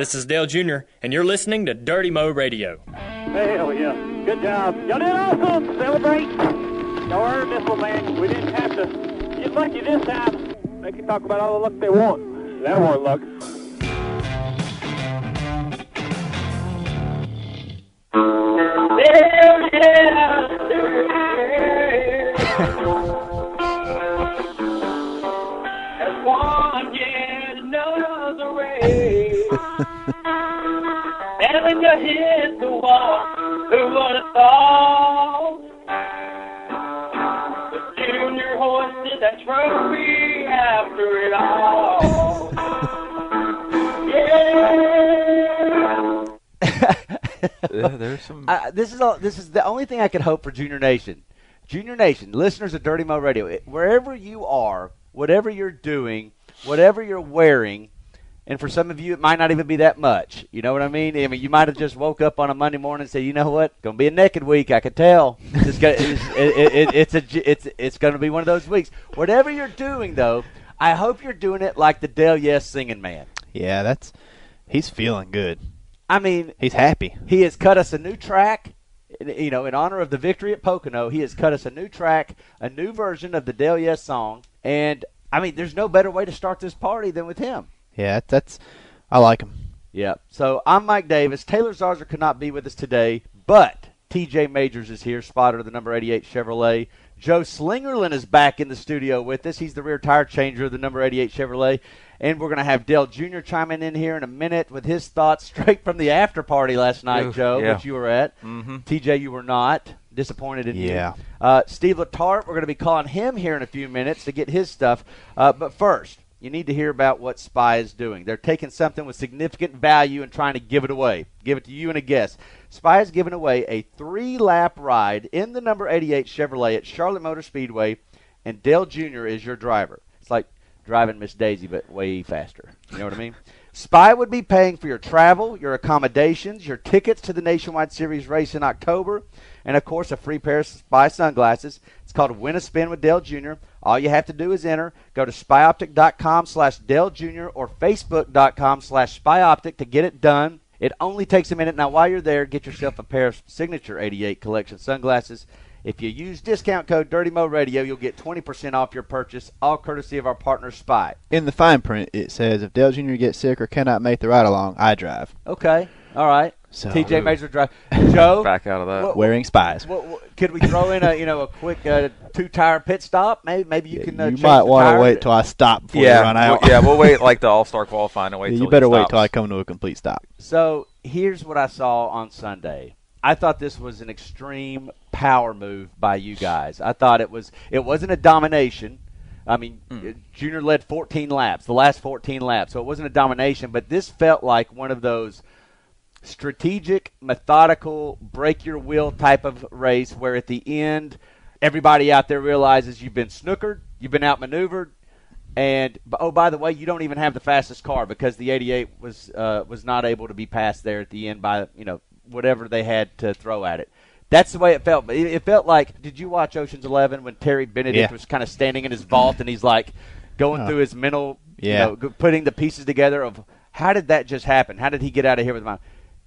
This is Dale Jr., and you're listening to Dirty Mo Radio. Hell yeah. Good job. Y'all did awesome. Celebrate. Y'all earned this one, man. We didn't have to get lucky this time. They can talk about all the luck they want. That wasn't luck. That's and when you hit the wall, who would have thought? The junior hoisted that trophy after it all. yeah. Yeah, there's some. I, this is all, this is the only thing I could hope for Junior Nation. Junior Nation, listeners of Dirty Mo Radio, wherever you are, whatever you're doing, whatever you're wearing, and for some of you it might not even be that much. You know what I mean? I mean, you might have just woke up on a Monday morning and said, "You know what? Going to be a naked week. I could tell. It's, gonna, it's, it, it, it's a it's it's going to be one of those weeks. Whatever you're doing, though, I hope you're doing it like the Dale Yes singing man. Yeah, that's he's feeling good. I mean, He's happy. He has cut us a new track. You know, in honor of the victory at Pocono, he has cut us a new track, a new version of the Dale Yes song. And I mean, there's no better way to start this party than with him. Yeah, that's I like him. Yeah. So I'm Mike Davis. Taylor Zarzour could not be with us today, but TJ Majors is here, spotter of the number 88 Chevrolet. Joe Slingerland is back in the studio with us. He's the rear tire changer of the number 88 Chevrolet. And we're going to have Dale Jr. chiming in here in a minute with his thoughts straight from the after party last night, Oof, Joe, yeah. which you were at. Mhm. TJ, you were not. Disappointed in Yeah. you. Uh, Steve Letarte, we're going to be calling him here in a few minutes to get his stuff. Uh, but first, you need to hear about what Spy is doing. They're taking something with significant value and trying to give it away. Give it to you and a guest. Spy is giving away a three lap ride in the number 88 Chevrolet at Charlotte Motor Speedway, and Dale Jr. is your driver. It's like driving Miss Daisy, but way faster. You know what I mean? Spy would be paying for your travel, your accommodations, your tickets to the Nationwide Series race in October, and of course a free pair of Spy sunglasses. It's called Win a Spin with Dale Jr. All you have to do is enter. Go to spyoptic.com slash Dale Jr. or facebook.com slash spyoptic to get it done. It only takes a minute. Now, while you're there, get yourself a pair of Signature 88 collection sunglasses. If you use discount code Dirty Mo Radio, you'll get 20% off your purchase, all courtesy of our partner Spy. In the fine print, it says if Dale Jr. gets sick or cannot make the ride along, I drive. Okay, all right. So TJ Major drive. Joe, Back out of that. What- wearing spies. what, what, could we throw in a you know a quick uh, two tire pit stop? Maybe maybe you Yeah, can. Uh, you change might want to wait till I stop before yeah, you run out. We'll, yeah, we'll wait like the All Star qualifying and wait. Yeah, you better wait stops. till I come to a complete stop. So here's what I saw on Sunday. I thought this was an extreme power move by you guys. I thought it was it wasn't a domination. I mean, Hmm. Junior led 14 laps, the last 14 laps, so it wasn't a domination. But this felt like one of those strategic, methodical, break your will type of race where at the end everybody out there realizes you've been snookered, you've been outmaneuvered, and oh by the way, you don't even have the fastest car because the 88 was uh, was not able to be passed there at the end by you know whatever they had to throw at it. That's the way it felt. It, felt like. Did you watch Ocean's Eleven when Terry Benedict Yeah. was kind of standing in his vault and he's like going Oh. through his mental, you Yeah. know, putting the pieces together of how did that just happen? How did he get out of here with my?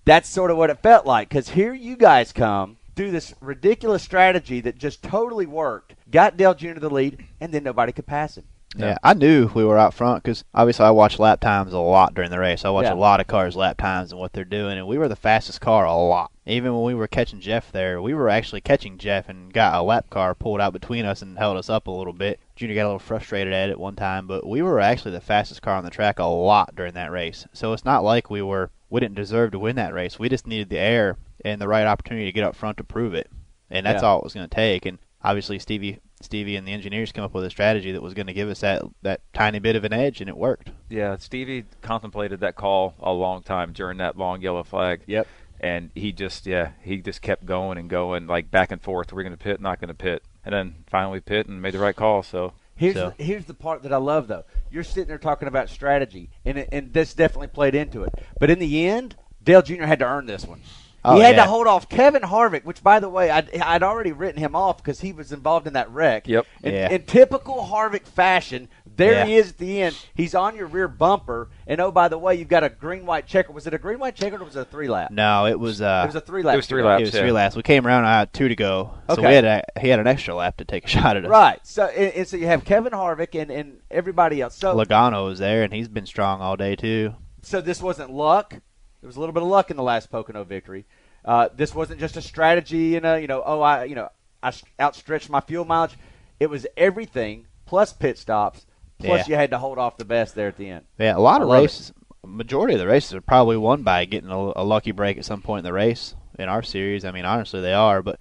That's sort of what it felt like because here you guys come do this ridiculous strategy that just totally worked, got Dale Jr. to the lead, and then nobody could pass him. Yeah, I knew we were out front because obviously I watch lap times a lot during the race. I watch Yeah. a lot of cars lap times and what they're doing, and we were the fastest car a lot. Even when we were catching Jeff there, we were actually catching Jeff and got a lap car pulled out between us and held us up a little bit. Junior got a little frustrated at it one time, but we were actually the fastest car on the track a lot during that race. So it's not like we were we didn't deserve to win that race. We just needed the air and the right opportunity to get up front to prove it, and that's Yeah. all it was going to take. And obviously Stevie Stevie and the engineers came up with a strategy that was going to give us that that tiny bit of an edge, and it worked. Yeah, Stevie contemplated that call a long time during that long yellow flag. Yep. And he just, yeah, he just kept going and going, like back and forth. We're going to pit, not going to pit. And then finally pit and made the right call. So, Here's So- the, here's the part that I love though. You're sitting there talking about strategy, and it, and this definitely played into it. But in the end, Dale Jr. had to earn this one. Oh, he had yeah. to hold off Kevin Harvick, which, by the way, I'd, I'd already written him off because he was involved in that wreck. Yep. In, Yeah. in typical Harvick fashion, there Yeah. he is at the end. He's on your rear bumper, and oh by the way, you've got a green white checker. Was it a green white checker or was it a three lap? No, it was. Uh, It was a three lap. It was three laps. It was yeah. three laps. We came around. I had two to go. So Okay. we had a, he had an extra lap to take a shot at us. Right. So and, and so you have Kevin Harvick and, and everybody else. So Logano was there, and he's been strong all day too. so this wasn't luck. There was a little bit of luck in the last Pocono victory. Uh, this wasn't just a strategy and a you know oh I you know I outstretched my fuel mileage. It was everything plus pit stops plus Yeah. you had to hold off the best there at the end. Yeah, a lot I of love it. races. Majority of the races are probably won by getting a, a lucky break at some point in the race. In our series, I mean, honestly, they are. But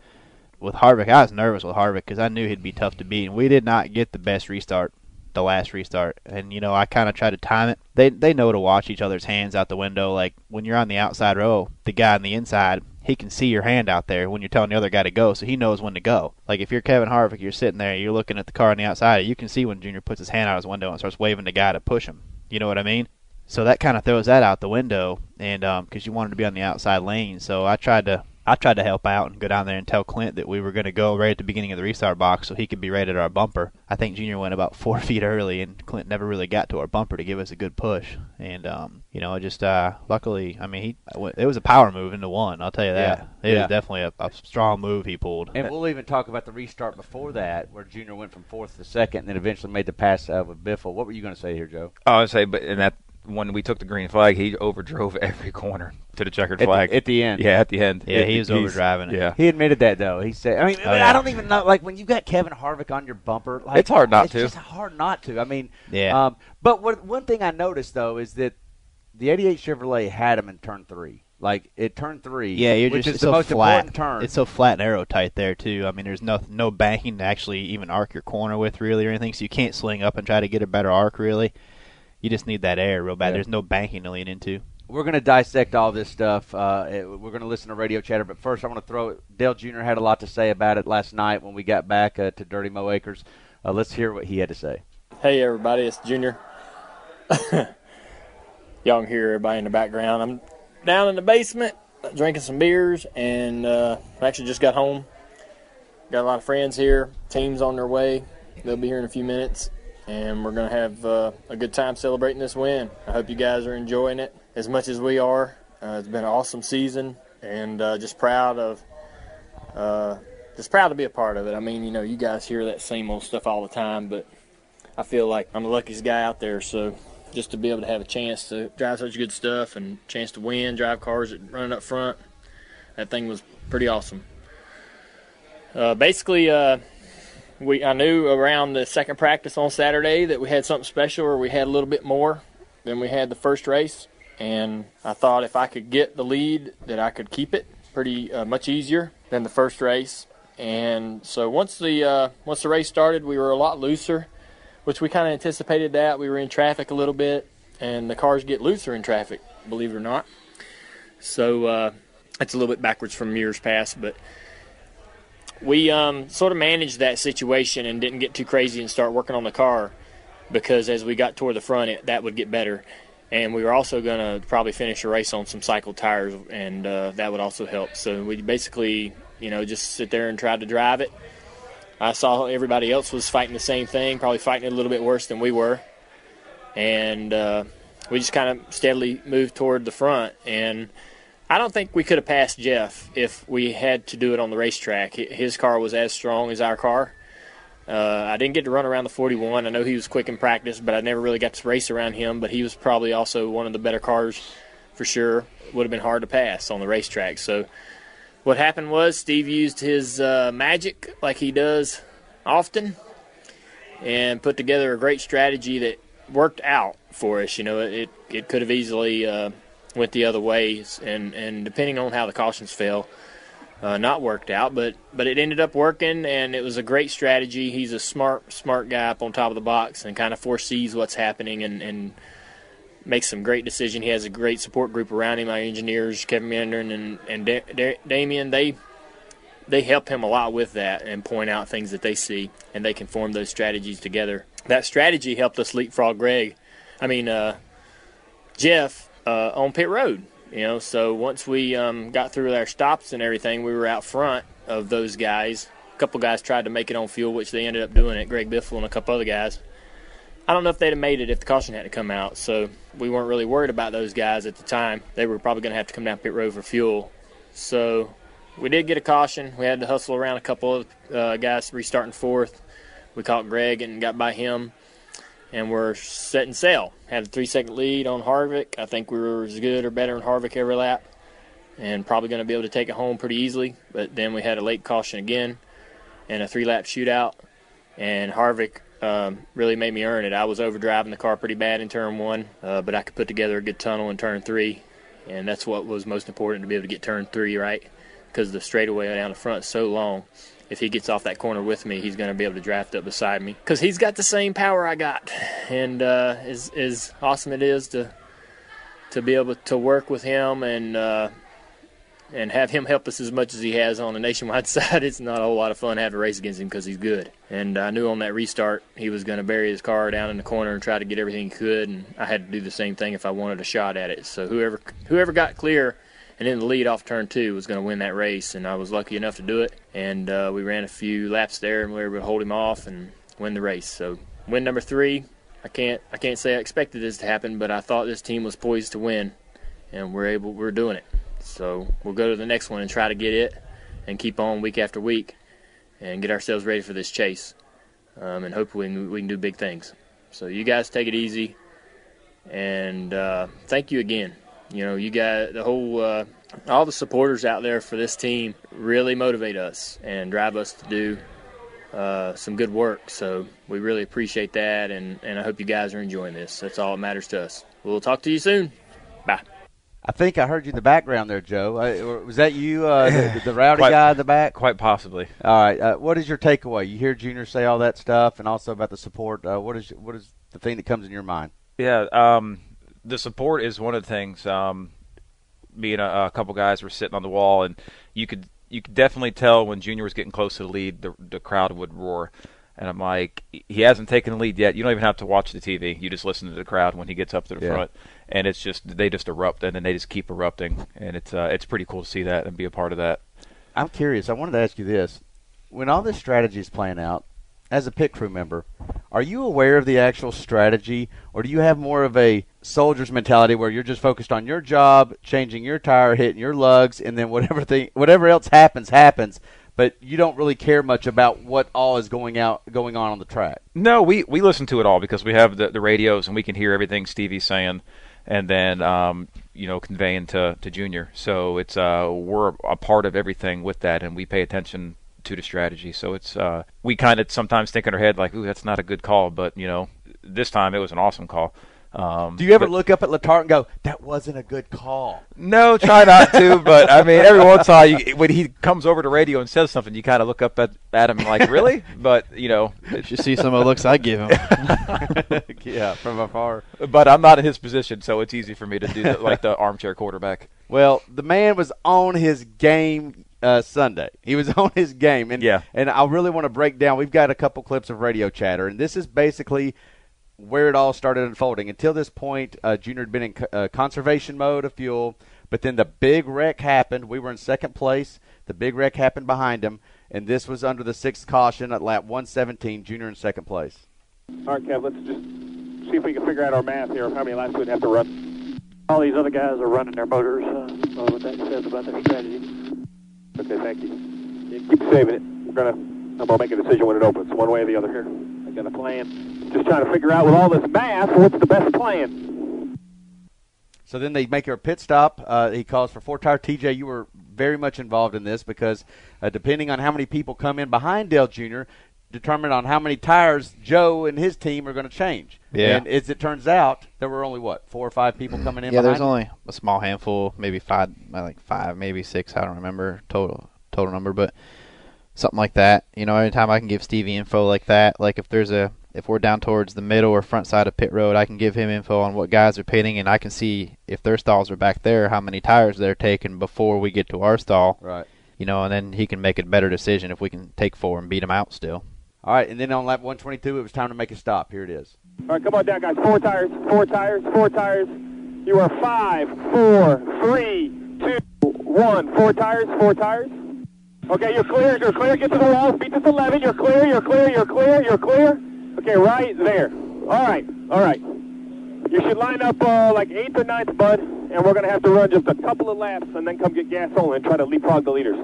with Harvick, I was nervous with Harvick because I knew he'd be tough to beat, and we did not get the best restart, the last restart. And you know, I kind of tried to time it. They they know to watch each other's hands out the window. Like when you're on the outside row, the guy on the inside, he can see your hand out there when you're telling the other guy to go, so he knows when to go. Like if you're Kevin Harvick, you're sitting there, you're looking at the car on the outside, you can see when Junior puts his hand out his window and starts waving the guy to push him. You know what I mean? So that kind of throws that out the window, and um, because you wanted to be on the outside lane, so I tried to I tried to help out and go down there and tell Clint that we were going to go right at the beginning of the restart box so he could be right at our bumper. I think Junior went about four feet early, and Clint never really got to our bumper to give us a good push. And um, you know, just uh, luckily, I mean, he it was a power move into one. I'll tell you that. Yeah, It yeah. was definitely a, a strong move he pulled. And we'll even talk about the restart before that, where Junior went from fourth to second, and then eventually made the pass uh, with Biffle. What were you going to say here, Joe? Oh, I would say, but in that when we took the green flag, he overdrove every corner to the checkered At the- flag at the end. Yeah, at the end. Yeah, he was overdriving it. Yeah, He admitted that though. He said, "I mean, Oh, I don't even know. Like when you got Kevin Harvick on your bumper, like, It's hard not to. it's to. just hard not to. I mean, Yeah. Um, but what, one thing I noticed though is that the '88 Chevrolet had him in turn three. Like it turned three, Yeah, you're which just is it's the so most flat. important turn. It's so flat and aero tight there too. I mean, there's no no banking to actually even arc your corner with really or anything, so you can't swing up and try to get a better arc really. You just need that air real bad. Yeah. There's no banking to lean into. We're going to dissect all this stuff. Uh, it- we're going to listen to radio chatter, but first I want to throw it. Dale Jr. had a lot to say about it last night when we got back uh, to Dirty Mo Acres. Uh, let's hear what he had to say. Hey everybody, it's Junior. Y'all can hear everybody in the background. I'm down in the basement drinking some beers, and uh, I actually just got home. Got a lot of friends here. Team's on their way. They'll be here in a few minutes, and we're gonna have uh, a good time celebrating this win. I hope you guys are enjoying it as much as we are. Uh, it's been an awesome season, and uh, just proud of. Uh, just proud to be a part of it. I mean, you know, you guys hear that same old stuff all the time, but I feel like I'm the luckiest guy out there. So just to be able to have a chance to drive such good stuff and chance to win, drive cars running up front, that thing was pretty awesome. Uh, basically, uh, we I knew around the second practice on Saturday that we had something special, or we had a little bit more than we had the first race, and I thought if I could get the lead, that I could keep it pretty uh, much easier than the first race. And so once the uh, once the race started, we were a lot looser which we kind of anticipated that. We were in traffic a little bit, and the cars get looser in traffic, believe it or not. So uh, it's a little bit backwards from years past, but we um, sort of managed that situation and didn't get too crazy and start working on the car because as we got toward the front, it, that would get better. And we were also going to probably finish a race on some cycle tires, and uh, that would also help. So we basically, you know, just sit there and try to drive it. I saw everybody else was fighting the same thing, probably fighting it a little bit worse than we were. And uh, we just kind of steadily moved toward the front. And I don't think we could have passed Jeff if we had to do it on the racetrack. His car was as strong as our car. Uh, I didn't get to run around the 41. I know he was quick in practice, but I never really got to race around him. But he was probably also one of the better cars for sure. Would have been hard to pass on the racetrack. So what happened was Steve used his uh, magic like he does often and put together a great strategy that worked out for us. You know, it it could have easily uh, went the other ways, and and depending on how the cautions fell, uh, not worked out. But but it ended up working, and it was a great strategy. He's a smart smart guy up on top of the box and kind of foresees what's happening and and makes some great decision. He has a great support group around him. Our engineers, Kevin Meendering and and da- da- Damien, they they help him a lot with that and point out things that they see, and they can form those strategies together. That strategy helped us leapfrog Greg. I mean, uh, Jeff uh, on pit road. You know, so once we um, got through our stops and everything, we were out front of those guys. A couple guys tried to make it on fuel, which they ended up doing it. Greg Biffle and a couple other guys. I don't know if they'd have made it if the caution hadn't come out. So we weren't really worried about those guys at the time. They were probably going to have to come down pit road for fuel. So we did get a caution. We had to hustle around a couple of uh, guys restarting fourth. We caught Greg and got by him, and we're setting sail. Had a three second lead on Harvick. I think we were as good or better than Harvick every lap, and probably going to be able to take it home pretty easily. But then we had a late caution again, and a three lap shootout, and Harvick um, really made me earn it. I was overdriving the car pretty bad in turn one, uh, but I could put together a good tunnel in turn three, and that's what was most important to be able to get turn three right because the straightaway down the front is so long. If he gets off that corner with me, he's going to be able to draft up beside me because he's got the same power I got, and uh, as as awesome it is to to be able to work with him and uh, and have him help us as much as he has on the nationwide side, it's not a whole lot of fun having to race against him because he's good. And I knew on that restart he was going to bury his car down in the corner and try to get everything he could, and I had to do the same thing if I wanted a shot at it. So whoever whoever got clear and then the lead off turn two was going to win that race, and I was lucky enough to do it. And uh, we ran a few laps there, and we were able to hold him off and win the race. So win number three. I can't I can't say I expected this to happen, but I thought this team was poised to win, and we're able we're doing it. So we'll go to the next one and try to get it and keep on week after week and get ourselves ready for this chase. Um, and hopefully we can do big things. So you guys take it easy. And uh, thank you again. You know, you got the whole, uh, all the supporters out there for this team really motivate us and drive us to do uh, some good work. So we really appreciate that. And, and I hope you guys are enjoying this. That's all that matters to us. We'll talk to you soon. Bye. I think I heard you in the background there, Joe. Uh, was that you, uh, the, the, rowdy quite, guy in the back? Quite possibly. All right. Uh, what is your takeaway? You hear Junior say all that stuff, and also about the support. Uh, what is what is the thing that comes in your mind? Yeah, um, the support is one of the things. Um, me and a, a, couple guys were sitting on the wall, and you could you could definitely tell when Junior was getting close to the lead, the the crowd would roar. And I'm like, he hasn't taken the lead yet. You don't even have to watch the TV. You just listen to the crowd when he gets up to the yeah. front and it's just they just erupt and then they just keep erupting, and it's uh, it's pretty cool to see that and be a part of that. I'm curious. I wanted to ask you this: when all this strategy is playing out, as a pit crew member, are you aware of the actual strategy, or do you have more of a soldier's mentality where you're just focused on your job, changing your tire, hitting your lugs, and then whatever thing, whatever else happens, happens? But you don't really care much about what all is going out, going on on the track. No, we we listen to it all because we have the the radios and we can hear everything Stevie's saying and then um, you know conveying to to junior. So it's uh, we're a part of everything with that, and we pay attention to the strategy. So it's uh, we kind of sometimes think in our head like, "Ooh, that's not a good call," but you know, this time it was an awesome call. Um, Do you ever but, look up at Letarte and go, "That wasn't a good call"? No, try not to. but I mean, every once in a while, you, when he comes over to radio and says something, you kind of look up at, at him like, "Really?" But you know, if you see some of the looks I give him. yeah, from afar. But I'm not in his position, so it's easy for me to do that, like the armchair quarterback. Well, the man was on his game uh, Sunday. He was on his game, and yeah. and I really want to break down. We've got a couple clips of radio chatter, and this is basically where it all started unfolding. Until this point, uh, Junior had been in uh, conservation mode of fuel, but then the big wreck happened. We were in second place. The big wreck happened behind him, and this was under the sixth caution at lap 117. Junior in second place. All right, Kev, let's just see if we can figure out our math here of how many laps we'd have to run. All these other guys are running their motors. Uh, what that says about their strategy. Okay, thank you. Keep saving it. We're gonna. I'm gonna make a decision when it opens, one way or the other here. I got a plan. Just trying to figure out with all this math, what's the best plan. So then they make a pit stop. Uh, he calls for four tire. TJ, you were very much involved in this because uh, depending on how many people come in behind Dale Jr., determine on how many tires Joe and his team are going to change. Yeah. And as it turns out, there were only what four or five people coming in. Yeah, there's him? only a small handful, maybe five, like five, maybe six. I don't remember total total number, but something like that. You know, anytime I can give Stevie info like that, like if there's a if we're down towards the middle or front side of pit road, I can give him info on what guys are pitting, and I can see if their stalls are back there, how many tires they're taking before we get to our stall. Right. You know, and then he can make a better decision if we can take four and beat them out still. All right, and then on lap 122, it was time to make a stop. Here it is. All right, come on down, guys. Four tires, four tires, four tires. You are five, four, three, two, one. Four tires, four tires. Okay, you're clear, you're clear. Get to the wall. Beat this 11. You're clear, you're clear, you're clear, you're clear. Okay, right there. All right, all right. You should line up uh, like eighth or ninth, bud, and we're going to have to run just a couple of laps and then come get gas only and try to leapfrog the leaders.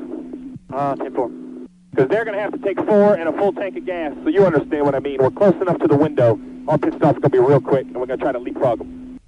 Uh, 10-4. Because they're going to have to take four and a full tank of gas, so you understand what I mean. We're close enough to the window. Our pit stop's going to be real quick, and we're going to try to leapfrog them.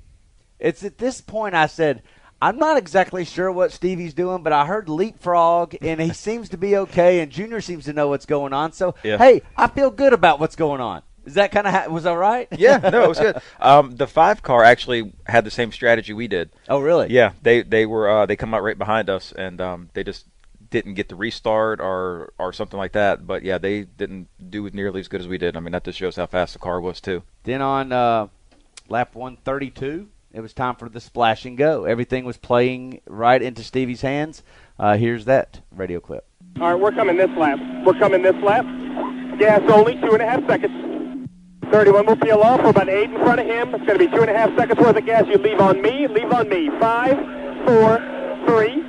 It's at this point I said, I'm not exactly sure what Stevie's doing, but I heard leapfrog, and he seems to be okay, and Junior seems to know what's going on. So, Yeah. hey, I feel good about what's going on. Is that kind of ha- was that right? Yeah, no, it was good. Um, the five car actually had the same strategy we did. oh, really? Yeah, they they were uh, they come out right behind us, and um, they just didn't get the restart or or something like that. But yeah, they didn't do nearly as good as we did. I mean, that just shows how fast the car was too. Then on uh, lap 132, it was time for the splash and go. Everything was playing right into Stevie's hands. Uh, here's that radio clip. All right, we're coming this lap. We're coming this lap. Gas only, two and a half seconds. 31 will peel off. We're about eight in front of him. It's going to be two and a half seconds worth of gas. You leave on me. Leave on me. Five, four, three,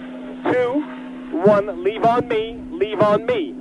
two, one. Leave on me. Leave on me.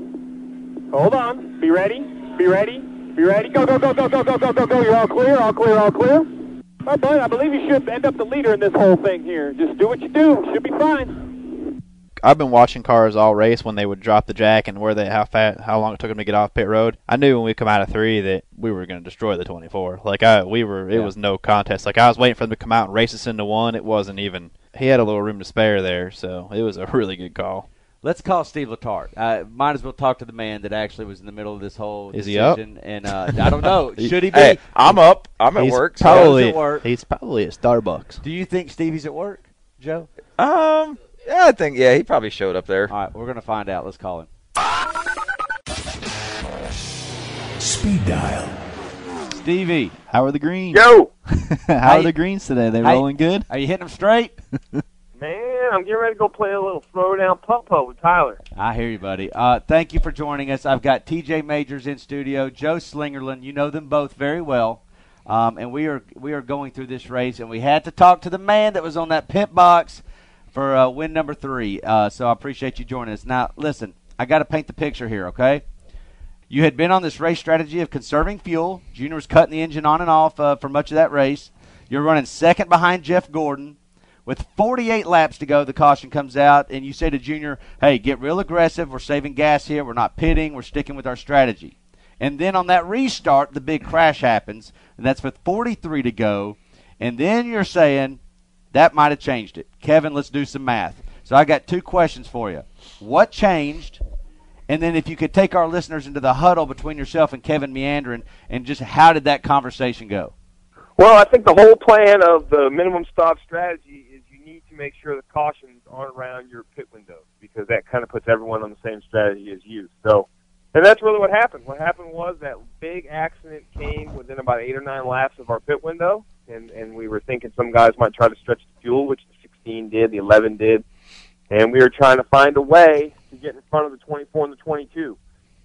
Hold on. Be ready. Be ready. Be ready. Go, go, go, go, go, go, go, go, go. You're all clear. All clear. All clear. All right, bud. I believe you should end up the leader in this whole thing here. Just do what you do. Should be fine. I've been watching cars all race when they would drop the jack and where they how fat how long it took them to get off pit road. I knew when we come out of three that we were going to destroy the 24. Like I we were it Yeah. was no contest. Like I was waiting for them to come out and race us into one. It wasn't even. He had a little room to spare there, so it was a really good call. Let's call Steve Letarte. Uh, might as well talk to the man that actually was in the middle of this whole Is he up? decision. And uh, I don't know. Should he be? Hey, I'm up. I'm at he's work. so- Probably at work. he's probably at Starbucks. Do you think Stevie's at work, Joe? Um, yeah, I think yeah, he probably showed up there. All right, we're gonna find out. Let's call him. Speed dial. Stevie, How are the greens? Yo! How How are the greens today? They how you- rolling good? are you hitting them straight? I'm getting ready to go play a little throwdown putt-putt with Tyler. I hear you, buddy. Uh, thank you for joining us. I've got TJ Majors in studio, Joe Slingerland. You know them both very well, um, and we are we are going through this race, and we had to talk to the man that was on that pit box for uh, win number three. Uh, so I appreciate you joining us. Now, listen, I got to paint the picture here, okay? You had been on this race strategy of conserving fuel. Junior was cutting the engine on and off uh, for much of that race. You're running second behind Jeff Gordon. With 48 laps to go, the caution comes out, and you say to Junior, hey, get real aggressive. We're saving gas here. We're not pitting. We're sticking with our strategy. And then on that restart, the big crash happens, and that's with 43 to go. And then you're saying, that might have changed it. Kevin, let's do some math. So I got two questions for you. What changed? And then if you could take our listeners into the huddle between yourself and Kevin Meendering, and just how did that conversation go? Well, I think the whole plan of the minimum stop strategy is you need to make sure the cautions aren't around your pit window because that kind of puts everyone on the same strategy as you. So, and that's really what happened. What happened was that big accident came within about eight or nine laps of our pit window, and and we were thinking some guys might try to stretch the fuel, which the 16 did, the 11 did, and we were trying to find a way to get in front of the 24 and the 22.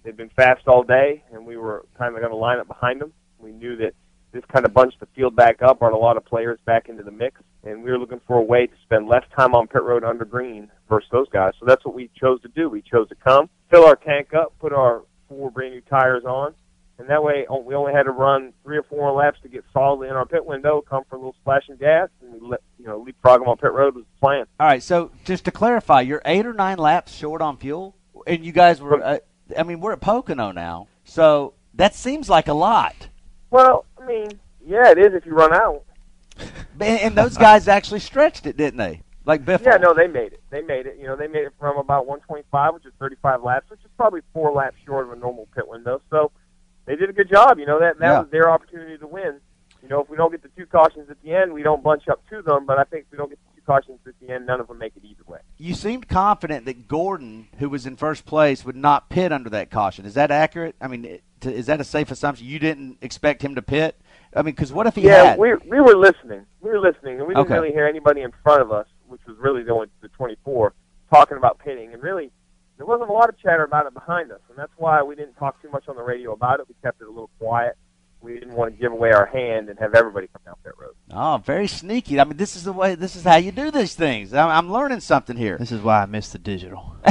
They'd been fast all day, and we were kind of going to line up behind them. We knew that this kind of bunched the field back up, brought a lot of players back into the mix, and we were looking for a way to spend less time on pit road under green versus those guys. So that's what we chose to do. We chose to come, fill our tank up, put our four brand new tires on, and that way oh, we only had to run three or four laps to get solidly in our pit window, come for a little splash gas, and we let you know leapfrog them on pit road was the plan. All right, so just to clarify, you're eight or nine laps short on fuel, and you guys were. Uh, I mean, we're at Pocono now, so that seems like a lot. Well, I mean, yeah, it is if you run out. And, those guys actually stretched it, didn't they? Like Biffle. Yeah, no, they made it. They made it. You know, they made it from about 125, which is 35 laps, which is probably four laps short of a normal pit window. So they did a good job. You know, that that Yeah. was their opportunity to win. You know, if we don't get the two cautions at the end, we don't bunch up to them. But I think if we don't get the two cautions at the end, none of them make it either way. You seemed confident that Gordon, who was in first place, would not pit under that caution. Is that accurate? I mean, to, is that a safe assumption? You didn't expect him to pit? I mean, because what if he yeah, had? we we were listening. We were listening, and we didn't Okay. really hear anybody in front of us, which was really the only the 24, talking about pitting. And really, there wasn't a lot of chatter about it behind us, and that's why we didn't talk too much on the radio about it. We kept it a little quiet. We didn't want to give away our hand and have everybody come down that road. Oh, very sneaky. I mean, this is the way. This is how you do these things. I'm, I'm learning something here. This is why I missed the digital.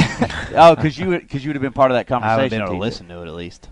oh, because you because you would have been part of that conversation. I conversation. haven't been able to listen to it at least.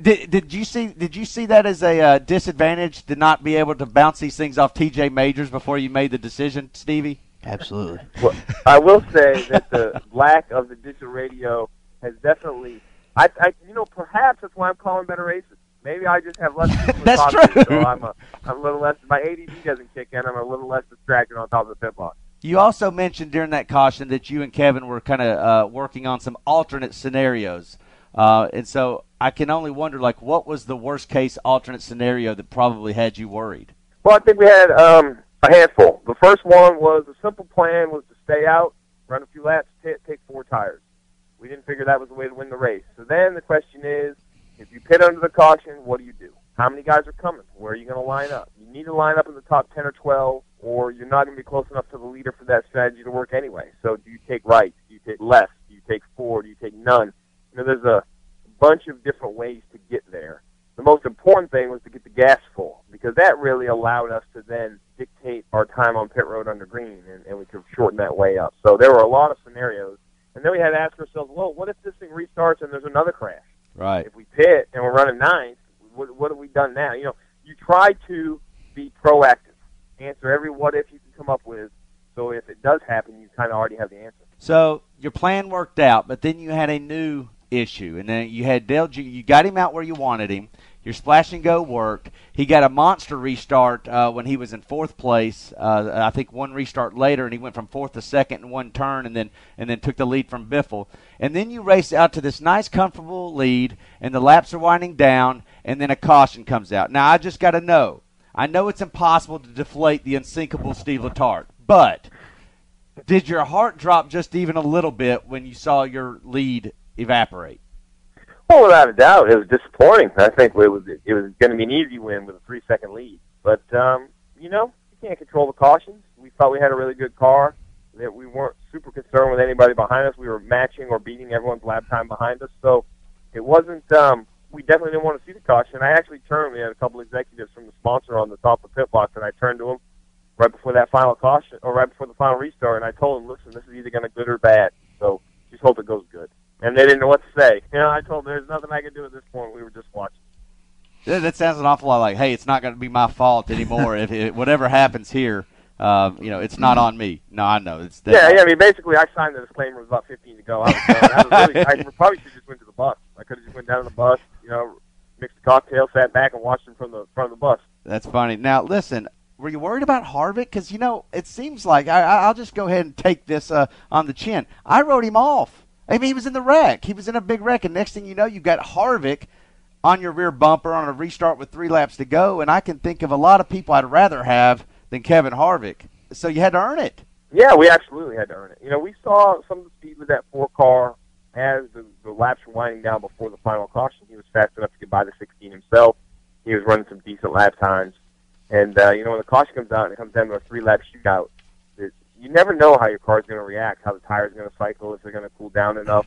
Did, did you see did you see that as a uh, disadvantage to not be able to bounce these things off TJ Majors before you made the decision, Stevie? Absolutely. Well, I will say that the lack of the digital radio has definitely, I, I, you know, perhaps that's why I'm calling better races. Maybe I just have less. people That's true. So I'm a, I'm a little less. My ADD doesn't kick in. I'm a little less distracted on top of the pit box. You also mentioned during that caution that you and Kevin were kind of uh, working on some alternate scenarios, uh, and so I can only wonder, like, what was the worst case alternate scenario that probably had you worried? Well, I think we had um, a handful. The first one was the simple plan was to stay out, run a few laps, t- take four tires. We didn't figure that was the way to win the race. So then the question is, if you pit under the caution, what do you do? How many guys are coming? Where are you going to line up? You need to line up in the top 10 or 12, or you're not going to be close enough to the leader for that strategy to work anyway. So do you take right? Do you take left? Do you take four? Do you take none? You know, there's a bunch of different ways to get there. The most important thing was to get the gas full because that really allowed us to then dictate our time on pit road under green, and, and we could shorten that way up. So there were a lot of scenarios, and then we had to ask ourselves, well, what if this thing restarts and there's another crash? Right. If we pit and we're running ninth, what, what have we done now? You know, you try to be proactive, answer every what if you can come up with, so if it does happen, you kind of already have the answer. So your plan worked out, but then you had a new issue, and then you had Dale. You got him out where you wanted him. Your splash and go worked. He got a monster restart uh, when he was in fourth place. Uh, I think one restart later, and he went from fourth to second in one turn, and then and then took the lead from Biffle. And then you race out to this nice, comfortable lead, and the laps are winding down, and then a caution comes out. Now I just got to know. I know it's impossible to deflate the unsinkable Steve Letarte, but did your heart drop just even a little bit when you saw your lead evaporate? Well, without a doubt, it was disappointing. I think it was it was going to be an easy win with a three second lead. But um, you know, you can't control the cautions. We thought we had a really good car. That we weren't super concerned with anybody behind us. We were matching or beating everyone's lap time behind us. So it wasn't. Um, we definitely didn't want to see the caution. I actually turned. We had a couple executives from the sponsor on the top of pit box, and I turned to them right before that final caution, or right before the final restart, and I told them, "Listen, this is either going to good or bad. So just hope it goes good." And they didn't know what to say. You know, I told them there's nothing I could do at this point. We were just watching. That, that sounds an awful lot like, hey, it's not going to be my fault anymore. if it, whatever happens here, uh, you know, it's not on me. No, I know. It's Yeah, yeah. I mean, basically, I signed the disclaimer with about 15 to go. I was. I, was really, I probably should have just went to the bus. I could have just went down to the bus, you know, mixed a cocktail, sat back, and watched them from the front of the bus. That's funny. Now, listen, were you worried about Harvick? Because, you know, it seems like I- I'll just go ahead and take this uh, on the chin. I wrote him off. I mean, he was in the wreck. He was in a big wreck, and next thing you know, you got Harvick on your rear bumper on a restart with three laps to go, and I can think of a lot of people I'd rather have than Kevin Harvick. So you had to earn it. Yeah, we absolutely had to earn it. You know, we saw some of the speed with that four car as the, the laps were winding down before the final caution. He was fast enough to get by the 16 himself. He was running some decent lap times. And, uh, you know, when the caution comes out and it comes down to a three lap shootout, you never know how your car's going to react, how the tire's are going to cycle, if they're going to cool down enough.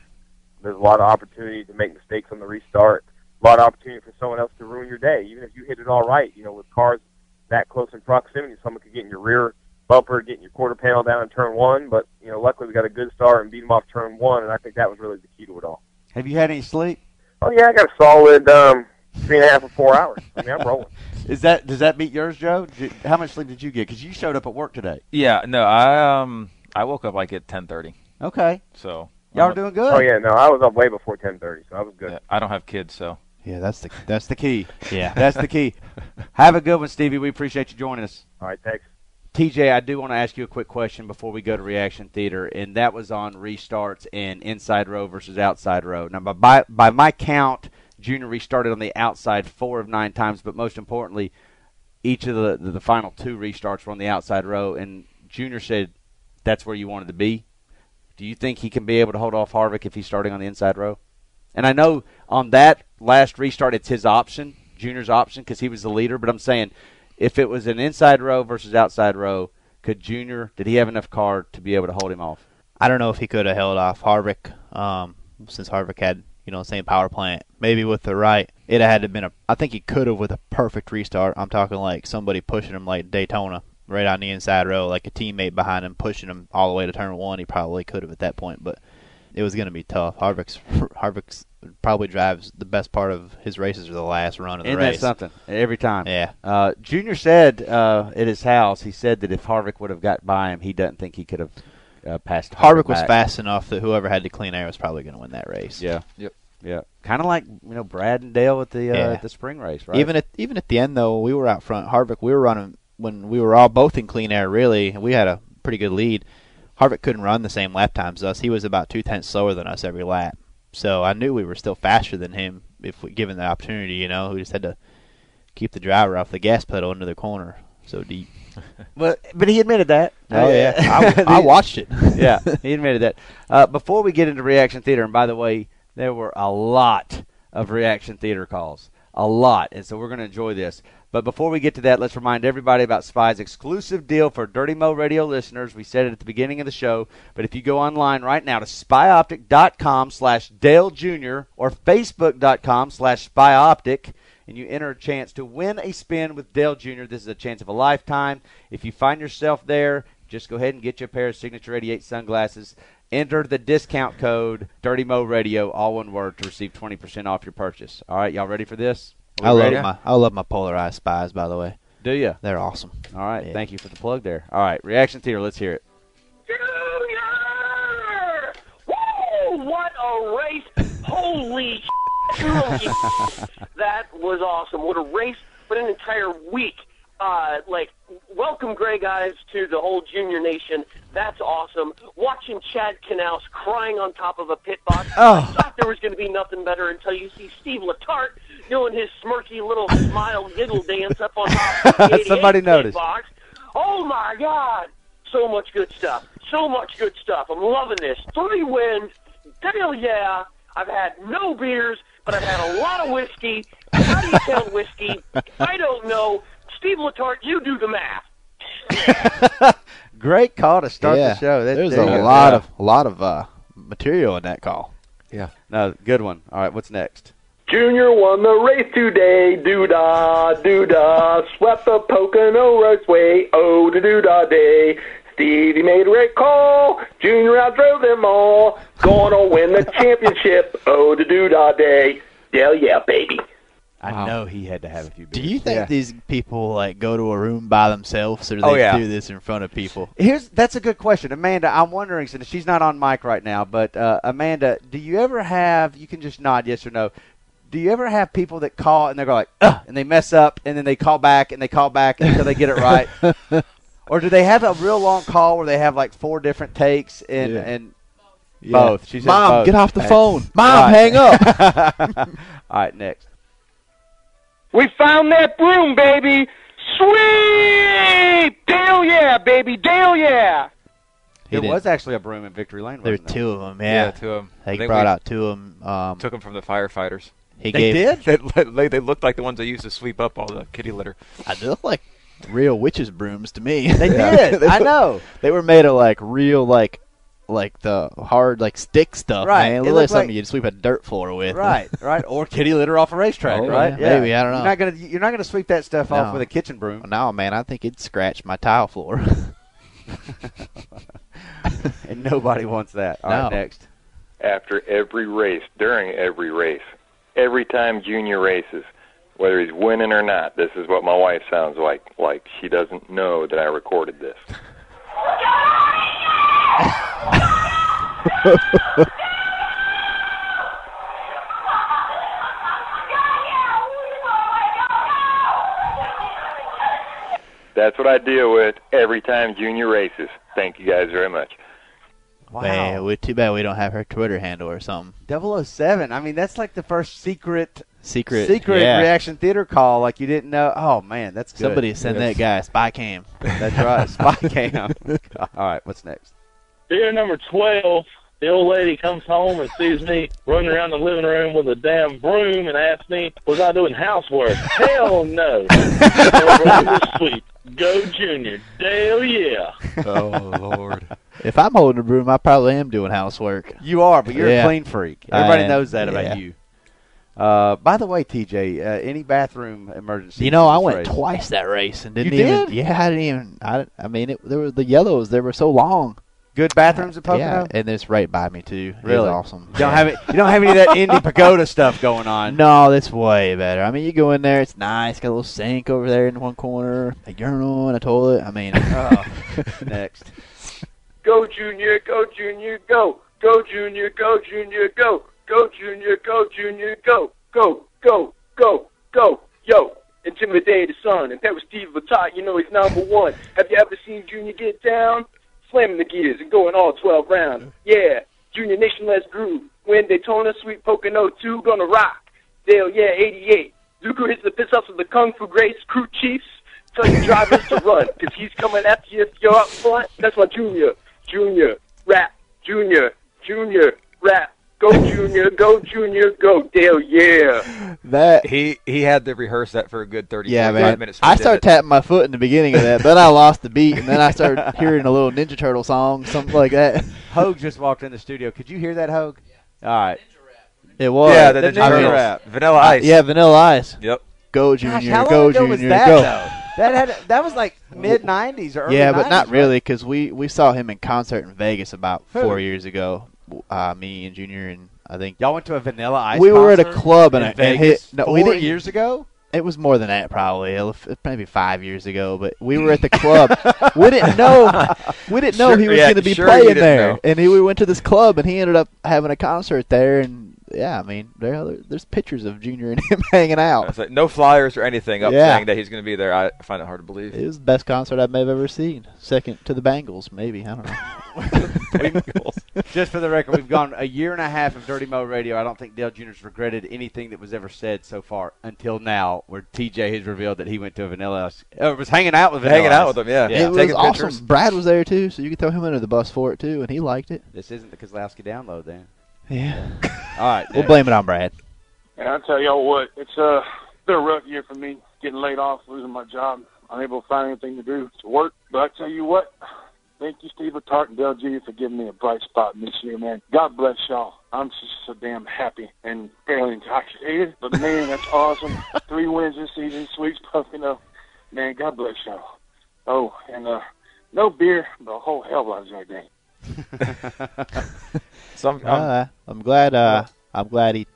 There's a lot of opportunity to make mistakes on the restart. A lot of opportunity for someone else to ruin your day, even if you hit it all right. You know, with cars that close in proximity, someone could get in your rear bumper, get in your quarter panel down in turn one. But you know, luckily we got a good start and beat them off turn one, and I think that was really the key to it all. Have you had any sleep? Oh yeah, I got a solid um, three and a half or four hours. I mean, I'm rolling. Is that does that beat yours, Joe? Did, how much sleep did you get? Because you showed up at work today. Yeah, no, I um I woke up like at 10:30. Okay, So y'all I'm are doing good. Oh yeah, no, I was up way before 10:30, so I was good. yeah, I don't have kids, so Yeah, that's the That's the key. yeah. That's the key. Have a good one, Stevie. We appreciate you joining us. All right, thanks. TJ, I do want to ask you a quick question before we go to Reaction Theater, and that was on restarts and inside row versus outside row. Now, by, by, by my count, Junior restarted on the outside four of nine times, but most importantly, each of the, the, the final two restarts were on the outside row, and Junior said that's where you wanted to be. Do you think he can be able to hold off Harvick if he's starting on the inside row? And I know on that last restart, it's his option, Junior's option, because he was the leader, but I'm saying if it was an inside row versus outside row, could Junior, did he have enough car to be able to hold him off? I don't know if he could have held off Harvick, um, since Harvick had you know the same power plant. Maybe with the right, it had to been a. I think he could have with a perfect restart. I'm talking like somebody pushing him like Daytona, right on the inside row, like a teammate behind him pushing him all the way to turn one. He probably could have at that point, but it was going to be tough. Harvick's Harvick's probably drives the best part of his races or the last run of the Isn't race. that something? Every time. Yeah. Uh, Junior said uh, at his house, he said that if Harvick would have got by him, he doesn't think he could have uh, passed. Harvick was back. fast enough that whoever had the clean air was probably going to win that race. Yeah. Yep. Yeah. Kind of like you know Brad and Dale at the uh, Yeah. at the spring race, right? Even at even at the end though, we were out front. Harvick, we were running when we were all both in clean air. Really, we had a pretty good lead. Harvick couldn't run the same lap times as us. He was about two tenths slower than us every lap. So I knew we were still faster than him if we given the opportunity. You know, we just had to keep the driver off the gas pedal into the corner so deep. but but he admitted that. Oh yeah, I, I watched it. yeah, he admitted that. Uh, before we get into reaction theater, and by the way, there were a lot of reaction theater calls, a lot, and so we're going to enjoy this. But before we get to that, let's remind everybody about Spy's exclusive deal for Dirty Mo Radio listeners. We said it at the beginning of the show, but if you go online right now to spyoptic.com slash Dale Jr. or facebook.com slash spyoptic, and you enter a chance to win a spin with Dale Jr., this is a chance of a lifetime. If you find yourself there, just go ahead and get you a pair of Signature 88 sunglasses. Enter the discount code Dirty Mo Radio, all one word, to receive 20% off your purchase. All right, y'all ready for this? I love ready? my I love my polarized spies. By the way, Do you? they're awesome. All right, Yeah. thank you for the plug there. All right, reaction theater, let's hear it. Junior! Woo! What a race! Holy That was awesome. What a race! What an entire week. Uh, like, welcome, Greg guys, to the whole Junior Nation. That's awesome. Watching Chad Knaus crying on top of a pit box. Oh. I thought there was going to be nothing better until you see Steve Letarte doing his smirky little smile giggle dance up on top of the 88 Somebody pit noticed. box. Oh my God! So much good stuff. So much good stuff. I'm loving this. Three wins. Hell yeah! I've had no beers, but I've had a lot of whiskey. How do you count whiskey? I don't know. Steve Letarte, you do the math. Great call to start yeah, the show. That- there's there you a lot Yeah. of a lot of uh, material in that call. Yeah. No, good one. All right, what's next? Junior won the race today, doo da, doo da, swept the Pocono Raceway, oh da doo da day. Stevie made a great call, Junior outdrove them all, gonna win the championship, oh da doo da day. Hell yeah, baby. I know he had to have a few Do you think Yeah. these people like go to a room by themselves, or do they Oh, yeah. do this in front of people? Here's that's a good question, Amanda. I'm wondering since she's not on mic right now, but uh, Amanda, do you ever have? You can just nod yes or no. Do you ever have people that call and they go like, Ugh, and they mess up, and then they call back and they call back until they get it right, or do they have a real long call where they have like four different takes and Yeah. and Yeah. both? She said Mom, both. get off the Hey. phone. Mom, Right. hang up. All right, next. We found that broom, baby! Sweet! Dale yeah, baby, Dale yeah! He There did. was actually a broom in Victory Lane. There were two of them. Yeah, two of them. they brought out two of them. Um, Took them from the firefighters. he They gave. did. They, they looked like the ones they used to sweep up all the kitty litter. I they look like real witches' brooms to me. They Yeah. did. They I know. They were made of like real like like the hard like stick stuff. Right. Man. It It looked like something like- you'd sweep a dirt floor with. Right, right, or kitty litter off a racetrack, Oh, right? yeah, maybe, I don't know. You're not gonna you're not gonna sweep that stuff off with a kitchen broom. no, man, I think it'd scratch my tile floor. and nobody wants that. All right, No. next. after every race, during every race, every time Junior races, whether he's winning or not. This is what my wife sounds like. Like she doesn't know that I recorded this. That's what I deal with every time Junior races. Thank you guys very much. Wow. Man, we, too bad we don't have her Twitter handle or something. 007. I mean, that's like the first secret Secret, secret yeah. reaction theater call. Like you didn't know. Oh man, that's good. Somebody send that guy a spy cam. That's right. Spy cam. All right, what's next? Beer number 12, the old lady comes home and sees me running around the living room with a damn broom and asks me, was I doing housework? Hell no. Sweet. Go Junior. Dale yeah. Oh Lord. If I'm holding a broom, I probably am doing housework. You are, but you're Yeah. a clean freak. Everybody knows that about you. Uh, by the way, TJ, uh, any bathroom emergency? You know, I went race? twice that race and didn't You even. did? Yeah, I didn't even. I, I mean, it, there were the yellows. They were so long. Good bathrooms at Pocono. Yeah, and it's right by me too. It's Really? awesome. You don't have it. You don't have any of that Indy Pagoda stuff going on. No, that's way better. I mean, you go in there, it's nice. Got a little sink over there in one corner, a urinal and a toilet. I mean, Oh, next. Go Junior, go Junior, go. Go Junior, go Junior, go. Go Junior, go Junior, go. Go, go, go, go. Yo, intimidate the son. and that was Steve Letarte, you know he's number one. Have you ever seen Junior get down? Slamming the gears and going all 12 rounds. Yeah, Junior Nation, let's groove. When Daytona, Sweet Pocono 2, gonna rock. Dale, yeah, 88. Zuko hits the piss ups of the Kung Fu Grace crew chiefs. Tell your drivers to run, because he's coming after you if you're up front. That's my Junior. Junior, rap. Junior, Junior, rap. Go Junior, go Junior, go Dale, yeah. that He he had to rehearse that for a good 30, yeah, man. minutes. I started it. tapping my foot in the beginning of that, then I lost the beat, and then I started hearing a little Ninja Turtle song, something like that. Hogue just walked in the studio. Could you hear that, Hogue? Yeah. All right. It was. Yeah, the The Ninja Ninja Turtles. Rap. Vanilla Ice. Yeah, Vanilla Ice. Yep. Go Gosh, Junior, how long go ago Junior, was that go. though? That had that was like mid '90s or early Yeah, but 90s, not really, because we we saw him in concert in Vegas about Who? four years ago. Uh, me and Junior and I think Y'all went to a Vanilla Ice. Cream. We were at a club and, in I- and Vegas hit. No, four we didn't. years ago. It was more than that, probably. Maybe five years ago. But we were at the club. we didn't know. We didn't know Sure- he was yeah, going to be sure playing there. know. And he, we went to this club, and he ended up having a concert there. And yeah, I mean, there there's pictures of Junior and him hanging out. was like, no flyers or anything up Yeah. saying that he's going to be there. I find it hard to believe. It was the best concert I may have ever seen. Second to the Bengals, maybe. I don't know. Just for the record, we've gone a year and a half of Dirty Mo Radio. I don't think Dale Jr.'s regretted anything that was ever said so far until now, where TJ has revealed that he went to a Vanilla Ice, uh, was hanging out with Vanilla Hanging out with them, yeah. It was Taking awesome. pictures. Brad was there too, so you could throw him under the bus for it too, and he liked it. This isn't the Kozlowski download, then. Yeah. All right, We'll blame it on Brad. And I'll tell y'all what, it's uh, been a rough year for me, getting laid off, losing my job, unable to find anything to do to work. But I tell you what, thank you, Steve Tart and Dale G, for giving me a bright spot this year, man. God bless y'all. I'm just so damn happy and fairly intoxicated. But man, that's awesome. Three wins this season, sweeps Pocono. Man, God bless y'all. Oh, and uh, no beer, but a whole hell of a lot of Jack Daniels. So I'm, I'm, Uh, I'm glad. Uh, I'm glad he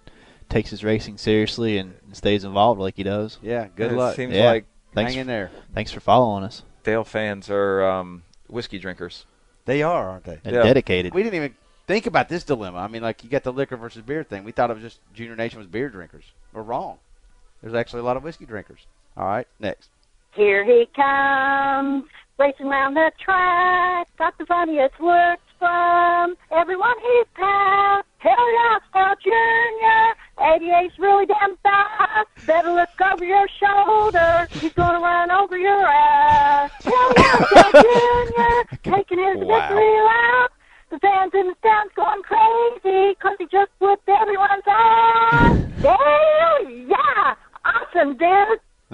takes his racing seriously and stays involved like he does. Yeah, good it luck. seems Yeah. like Thanks. Hang in there. Thanks for following us. Dale fans are um, whiskey drinkers. They are, aren't they? And Yeah. dedicated. We didn't even think about this dilemma. I mean, like you got the liquor versus beer thing. We thought it was just Junior Nation was beer drinkers. We're wrong. There's actually a lot of whiskey drinkers. All right, next. Here he comes, racing around the track. Got the funniest words from everyone he's passed. Hell yeah, Star Junior. 88's really damn fast. Better look over your shoulder. He's gonna run over your ass. Hell yeah, Star Junior. Taking his Wow. victory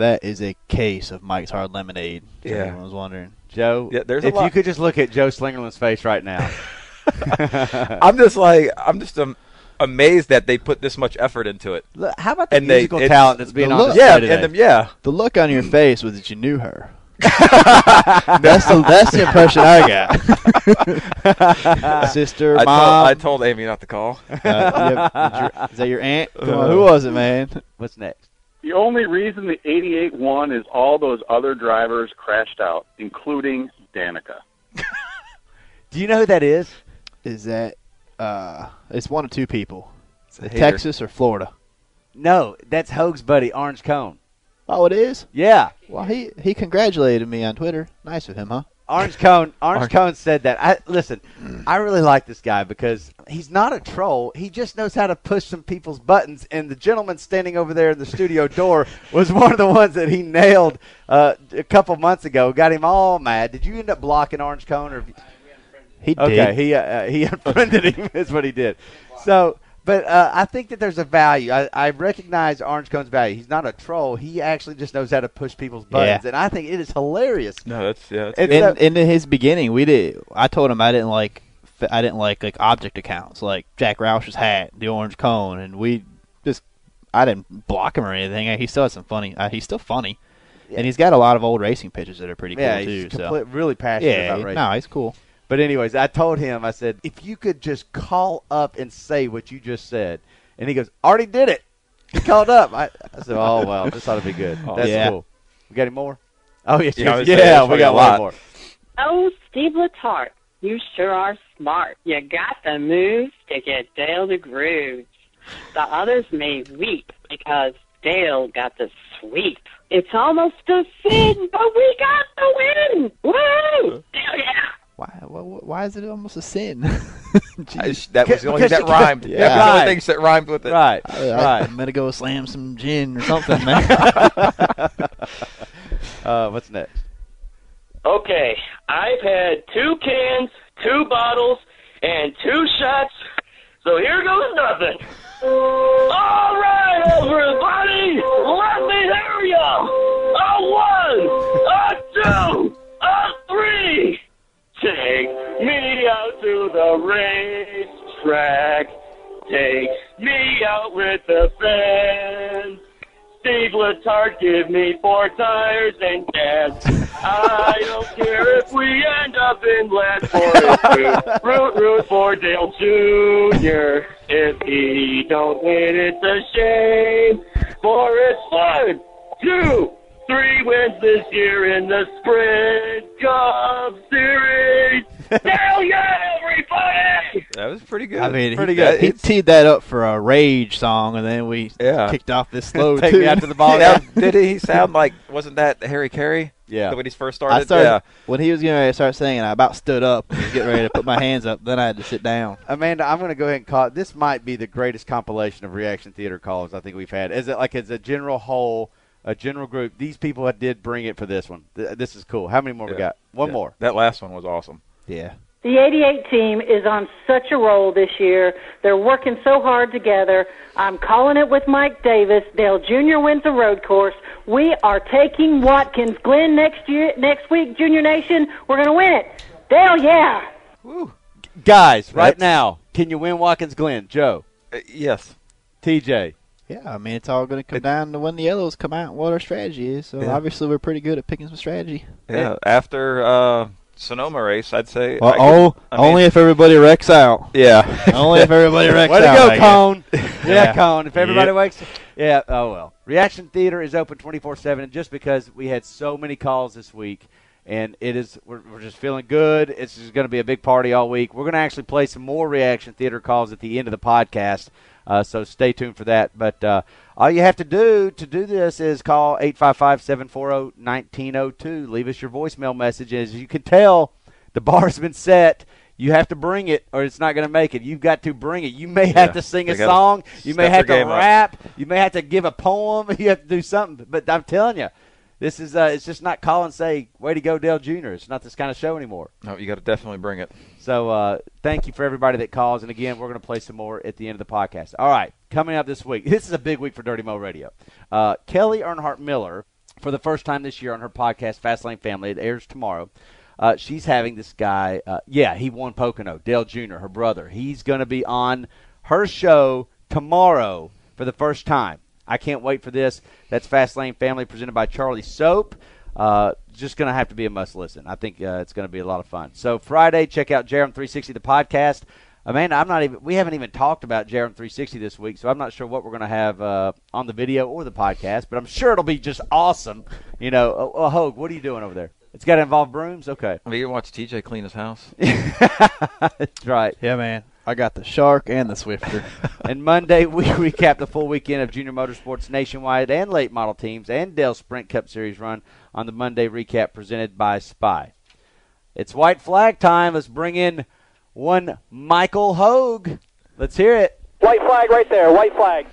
That is a case of Mike's Hard Lemonade. If Yeah. anyone was wondering. Joe, Yeah, there's a if you could just look at Joe Slingerland's face right now. I'm just like I'm just um, amazed that they put this much effort into it. Look, How about the And musical it's- talent that's being on Yeah, today? and them, yeah. The look on your face was that you knew her. that's the that's the impression I got. Sister, I told, mom. I told Amy not to call. uh, is, your- is that your aunt? Who was it, man? What's next? The only reason the 88 won is all those other drivers crashed out, including Danica. Do you know who that is? Is that uh? It's one of two people. Texas or Florida. No, that's Hogue's buddy, Orange Cone. Oh, it is. Yeah, Well, he he congratulated me on Twitter. Nice of him, huh? Orange Cone. Orange Orange- Cone said that. I listen. I really like this guy because he's not a troll. He just knows how to push some people's buttons. And the gentleman standing over there in the studio door was one of the ones that he nailed uh, a couple months ago. Got him all mad. Did you end up blocking Orange Cone or? He did. Okay, he uh, uh, he unfriended him. Is what he did. So, but uh, I think that there's a value. I, I recognize Orange Cone's value. He's not a troll. He actually just knows how to push people's buttons, Yeah. and I think it is hilarious. No, that's yeah. That's It's in, a- in his beginning, we did. I told him I didn't like. I didn't like like object accounts, like Jack Roush's hat, the orange cone, and we just. I didn't block him or anything. He still has some funny. Uh, he's still funny, and he's got a lot of old racing pictures that are pretty yeah, cool he's too. So really passionate yeah, about he- racing. no, he's cool. But anyways, I told him, I said, if you could just call up and say what you just said, and he goes, already did it. He called up. I, I said, oh well, this ought to be good. Oh, That's yeah. cool. We got any more? Oh yes, Yeah, I yeah, we got a lot. more. Oh, Steve Letarte, you sure are smart. You got the moves to get Dale to groove. The others may weep because Dale got the sweep. It's almost a sin, but we got the win. Woo! Dale, yeah. Why, why, why is it almost a sin? I that was the only thing that rhymed. Yeah. That was the only things that rhymed with it. Right, I, I, right. I'm gonna go slam some gin or something, man. uh, what's next? Okay, I've had two cans, two bottles, and two shots. So here goes nothing. All right, everybody, let me hear ya. A one, a two, a three. Take me out to the racetrack. Take me out with the fans. Steve Letarte, give me four tires and gas. I don't care if we end up in last it. Root, root for Dale Jr. If he don't win, it's a shame. For it's one, two, three wins this year in the Sprint Cup Series. Hell yeah, everybody! That was pretty good. I mean, Pretty he, good. He It's- teed that up for a rage song, and then we Yeah. kicked off this slow Take tune. me out to the ball Now, game. did he sound like? Wasn't that Harry Caray? Yeah. When he first started. I started yeah. when he was getting ready to start singing. I about stood up, and was getting ready to put my hands up. Then I had to sit down. Amanda, I'm going to go ahead and call it. This might be the greatest compilation of reaction theater calls I think we've had. Is it like as a general whole, a general group? These people did bring it for this one. This is cool. How many more we got? One Yeah. more. That last one was awesome. Yeah. The 88 team is on such a roll this year. They're working so hard together. I'm calling it with Mike Davis. Dale Jr. wins the road course. We are taking Watkins Glen next year, next week, Junior Nation. We're going to win it. Dale, yeah. Woo. Guys, right That's- now, can you win Watkins Glen? Joe, Uh, yes. TJ. Yeah, I mean, it's all going to come down to when the yellows come out and what our strategy is. So Yeah. obviously, we're pretty good at picking some strategy. Yeah. After uh, Sonoma race, I'd say. Well, could- oh, I mean- only if everybody wrecks out. Yeah. only if everybody wrecks out. Way to out. go, I. Cone. Yeah, Yeah. Cone. If everybody Yep. wakes Yeah, oh well. Reaction Theater is open 24 7, and just because we had so many calls this week, and it is, we're, we're just feeling good. It's just going to be a big party all week. We're going to actually play some more Reaction Theater calls at the end of the podcast, uh, so stay tuned for that. But uh, all you have to do to do this is call 855 740 1902. Leave us your voicemail message. As you can tell, the bar's been set. You have to bring it, or it's not going to make it. You've got to bring it. You may have to sing a song. You may have to game up. rap. You may have to give a poem. You have to do something. But I'm telling you, this is uh, it's just not call and say, "Way to go, Dale Jr." It's not this kind of show anymore. No, you got to definitely bring it. So uh, thank you for everybody that calls. And again, we're going to play some more at the end of the podcast. All right, coming up this week. This is a big week for Dirty Mo Radio. Uh, Kelly Earnhardt Miller, for the first time this year on her podcast, Fastlane Family, it airs tomorrow. Uh, she's having this guy. Uh, yeah, he won Pocono. Dale Jr., her brother. He's going to be on her show tomorrow for the first time. I can't wait for this. That's Fastlane Family presented by Charlie Soap. Uh, just going to have to be a must listen. I think uh, it's going to be a lot of fun. So Friday, check out JRM 360 the podcast. Amanda, I'm not even. We haven't even talked about JRM 360 this week, so I'm not sure what we're going to have uh, on the video or the podcast. But I'm sure it'll be just awesome. You know, oh, oh, Hogue, what are you doing over there? It's got to involve brooms. Okay, I mean, you watch TJ clean his house. that's right. Yeah, man. I got the shark and the Swiffer. and Monday, we recap the full weekend of junior motorsports nationwide and late model teams and Dell Sprint Cup Series run on the Monday recap presented by Spy. It's white flag time. Let's bring in one Michael Hogue. Let's hear it. White flag right there. White flag.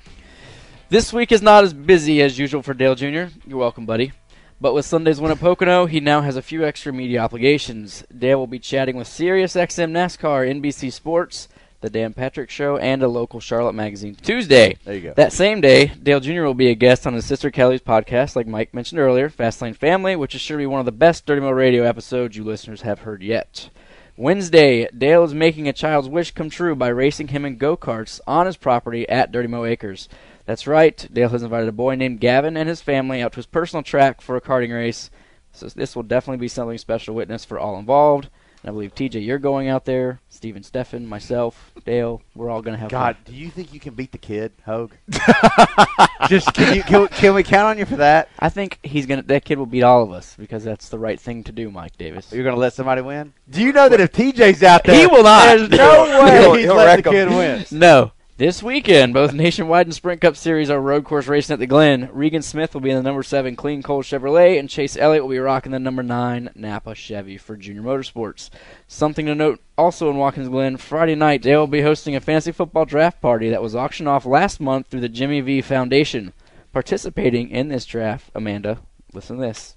This week is not as busy as usual for Dale Jr. You're welcome, buddy. But with Sunday's win at Pocono, he now has a few extra media obligations. Dale will be chatting with SiriusXM NASCAR, NBC Sports, The Dan Patrick Show, and a local Charlotte magazine Tuesday. There you go. That same day, Dale Jr. will be a guest on his sister Kelly's podcast, like Mike mentioned earlier, Fastlane Family, which is sure to be one of the best Dirty Mo Radio episodes you listeners have heard yet. Wednesday, Dale is making a child's wish come true by racing him in go karts on his property at Dirty Mo Acres. That's right, Dale has invited a boy named Gavin and his family out to his personal track for a karting race. So this will definitely be something special to witness for all involved. And I believe TJ, you're going out there. Steven, Steffen, myself, Dale, we're all going to have God, fun. do you think you can beat the kid, Hogue? Just can, you, can, can we count on you for that? I think he's gonna. That kid will beat all of us because that's the right thing to do, Mike Davis. You're going to let somebody win? Do you know that if TJ's out there, He will not. There's no way He'll- he's he'll letting wreck the kid win. No. This weekend, both Nationwide and Sprint Cup Series are road course racing at the Glen. Regan Smith will be in the number seven Clean Coal Chevrolet, and Chase Elliott will be rocking the number nine Napa Chevy for Junior Motorsports. Something to note also in Watkins Glen, Friday night, Dale will be hosting a fantasy football draft party that was auctioned off last month through the Jimmy V Foundation. Participating in this draft, Amanda, listen to this.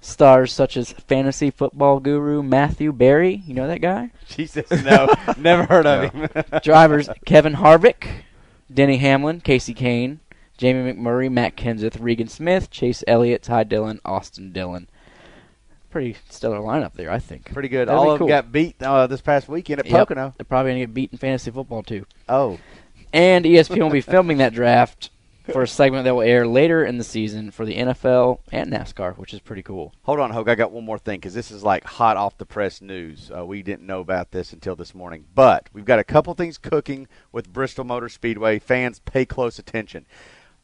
Stars such as fantasy football guru Matthew Berry, you know that guy? Jesus, no. Never heard of him. Drivers Kevin Harvick, Denny Hamlin, Kasey Kahne, Jamie McMurray, Matt Kenseth, Regan Smith, Chase Elliott, Ty Dillon, Austin Dillon. Pretty stellar lineup there, I think. Pretty good. That'll All be of them got beat uh, this past weekend at Yep. Pocono. They're probably going to get beat in fantasy football, too. Oh. And ESPN will be filming that draft for a segment that will air later in the season for the NFL and NASCAR, which is pretty cool. Hold on, Hogue. I got one more thing because this is like hot off the press news. Uh, we didn't know about this until this morning, but we've got a couple things cooking with Bristol Motor Speedway. Fans, pay close attention.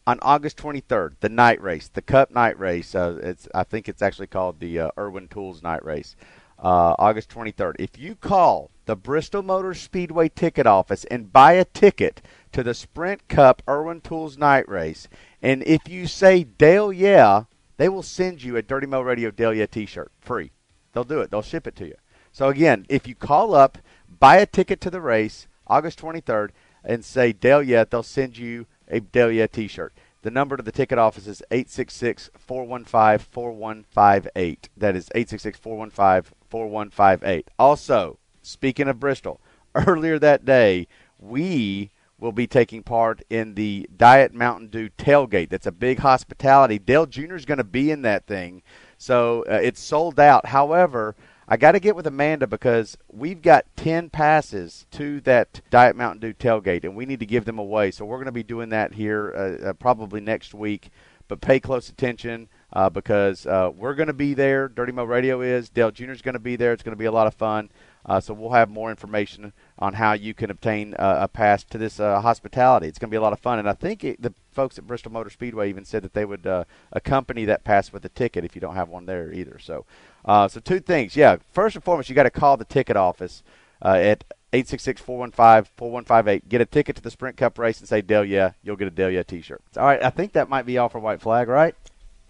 On August 23rd, the night race, the Cup night race. Uh, it's I think it's actually called the uh, Irwin Tools night race. Uh, August 23rd. If you call the Bristol Motor Speedway ticket office and buy a ticket to the Sprint Cup Irwin Tools night race, and if you say Dale Yeah, they will send you a Dirty Mo Radio Dale Yeah T-shirt free. They'll do it. They'll ship it to you. So again, if you call up, buy a ticket to the race August 23rd, and say Dale Yeah, they'll send you a Dale Yeah T-shirt. The number to the ticket office is 866-415-4158. That is 866-415-4158. Also, speaking of Bristol, earlier that day, we will be taking part in the Diet Mountain Dew tailgate. That's a big hospitality. Dale Jr. is going to be in that thing. So uh, it's sold out. However, I got to get with Amanda because we've got 10 passes to that Diet Mountain Dew tailgate, and we need to give them away. So we're going to be doing that here uh, uh, probably next week. But pay close attention uh, because uh, we're going to be there. Dirty Mo Radio is. Dale Jr. is going to be there. It's going to be a lot of fun. Uh, so we'll have more information on how you can obtain uh, a pass to this uh, hospitality. It's going to be a lot of fun, and I think it, the folks at Bristol Motor Speedway even said that they would uh, accompany that pass with a ticket if you don't have one there either. So, uh, so two things. Yeah, first and foremost, you got to call the ticket office uh, at 866-415-4158. Get a ticket to the Sprint Cup race and say Delia, You'll get a Delia T-shirt. All right, I think that might be all for White Flag, right?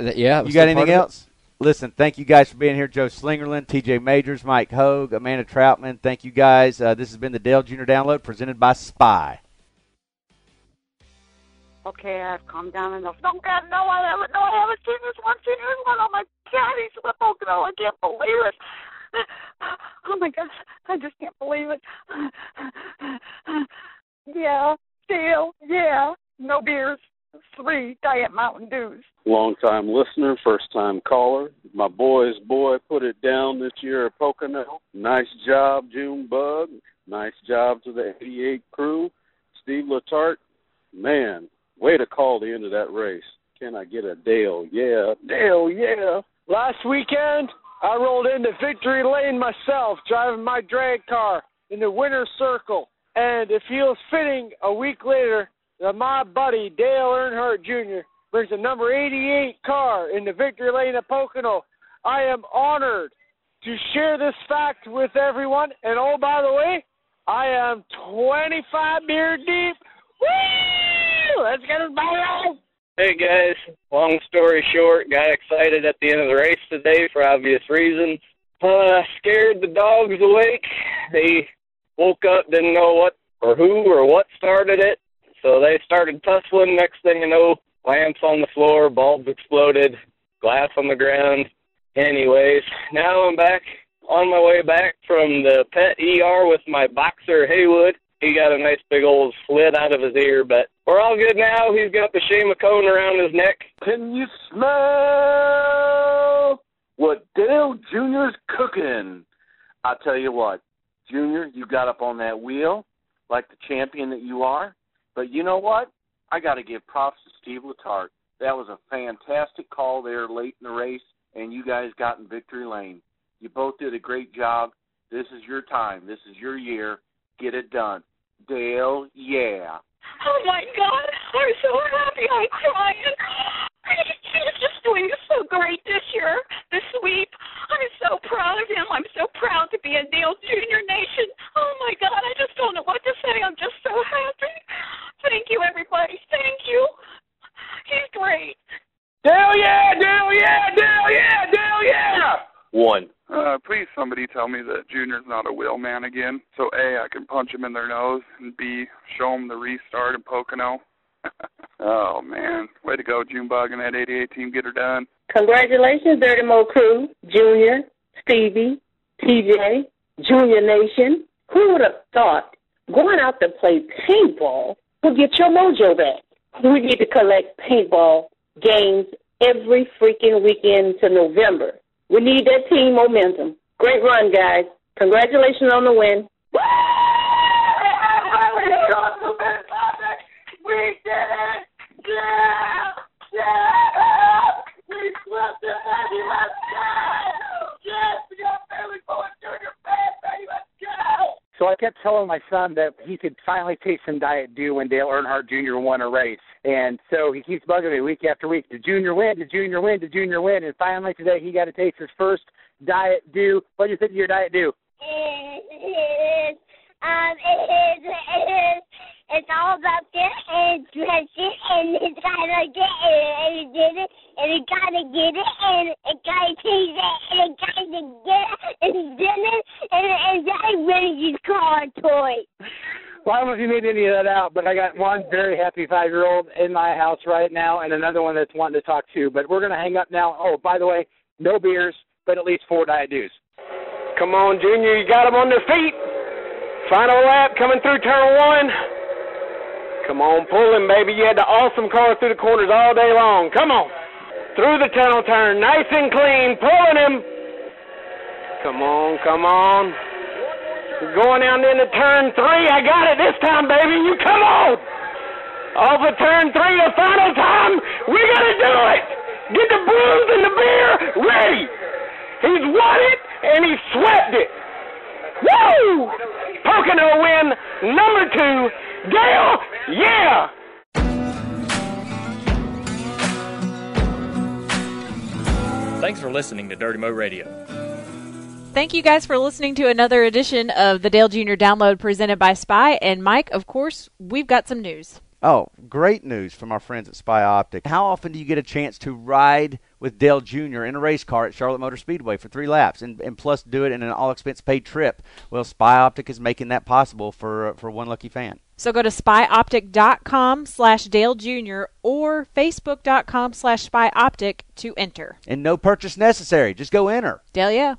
Yeah, You got anything else? Listen, thank you guys for being here. Joe Slingerland, TJ Majors, Mike Hogue, Amanda Troutman. Thank you guys. Uh, this has been the Dale Jr. Download presented by Spy. Okay, I've calmed down enough. No, God, no, I haven't. No, I haven't seen this one. Seen this one. Oh my God, he's so Pocono. I can't believe it. Oh my gosh, I just can't believe it. Yeah, Dale. Yeah, no beers. Three Diet Mountain Dews. Long time listener, first time caller. My boy's boy put it down this year at Pocono. Nice job, June Bug. Nice job to the 88 crew. Steve Letarte, man, way to call the end of that race. Can I get a Dale? Yeah, Dale, yeah. Last weekend, I rolled into victory lane myself, driving my drag car in the winner's circle. And it feels fitting a week later that my buddy Dale Earnhardt Jr. brings a number 88 car in the victory lane at Pocono. I am honored to share this fact with everyone. And oh, by the way, I am 25 beer deep. Woo! Let's get us back Hey guys, long story short, got excited at the end of the race today for obvious reasons. Uh, scared the dogs awake. They woke up, didn't know what or who or what started it. So they started tussling. Next thing you know, lamps on the floor, bulbs exploded, glass on the ground. Anyways, now I'm back on my way back from the pet ER with my boxer Haywood. He got a nice big old slit out of his ear, but we're all good now. He's got the shame of cone around his neck. Can you smell what Dale Jr.'s cooking? I tell you what, Junior, you got up on that wheel like the champion that you are. But you know what? I got to give props to Steve Letarte. That was a fantastic call there late in the race, and you guys got in victory lane. You both did a great job. This is your time. This is your year. Get it done. Dale, yeah. Oh my God, I'm so happy. I'm crying. He's just doing so great this year, this sweep. I'm so proud of him. I'm so proud to be a Dale Junior Nation. Oh my God, I just don't know what to say. I'm just so happy. Thank you, everybody. Thank you. He's great. Dale, yeah, Dale, yeah, Dale, yeah, Dale, yeah. One. Uh, please, somebody tell me that Junior's not a wheel man again. So A, I can punch him in their nose, and B, show him the restart in Pocono. oh man, way to go, Junebug and that 88 team. Get her done. Congratulations, Dirty Mo Crew, Junior, Stevie, TJ, Junior Nation. Who would have thought going out to play paintball will get your mojo back? We need to collect paintball games every freaking weekend to November. We need that team momentum. Great run, guys. Congratulations on the win. We did it! Yeah! Yeah! We swept the heavy So I kept telling my son that he could finally taste some Diet Dew when Dale Earnhardt Jr. won a race. And so he keeps bugging me week after week. Did Junior win? Did Junior win? Did Junior win? And finally today he got to taste his first Diet Dew. What do you think of your Diet Dew? It is, um, it is, it is, it's all about and dressing and it's gotta get it and it did it and it gotta get it and it gotta taste it and it gotta get it and it and that really just car toy. Well, I don't know if you made any of that out, but I got one very happy five year old in my house right now and another one that's wanting to talk to. But we're going to hang up now. Oh, by the way, no beers, but at least four Diet Dews. Come on, Junior, you got them on their feet. Final lap coming through turn one. Come on, pull him, baby. You had the awesome car through the corners all day long. Come on. Through the tunnel turn, nice and clean, pulling him. Come on, come on. Going down into turn three. I got it this time, baby. You come on. Of turn three, the final time. We got to do it. Get the booze and the beer ready. He's won it and he swept it. Woo! Pocono win number two. Dale, yeah! Thanks for listening to Dirty Mo Radio. Thank you guys for listening to another edition of the Dale Jr. Download presented by Spy. And Mike, of course, we've got some news. Oh, great news from our friends at Spy Optic. How often do you get a chance to ride with Dale Jr. in a race car at Charlotte Motor Speedway for three laps and, and plus do it in an all expense paid trip? Well, Spy Optic is making that possible for, for one lucky fan. So go to spyoptic.com slash Dale Jr. or facebook.com slash spyoptic to enter. And no purchase necessary. Just go enter. Dale, yeah.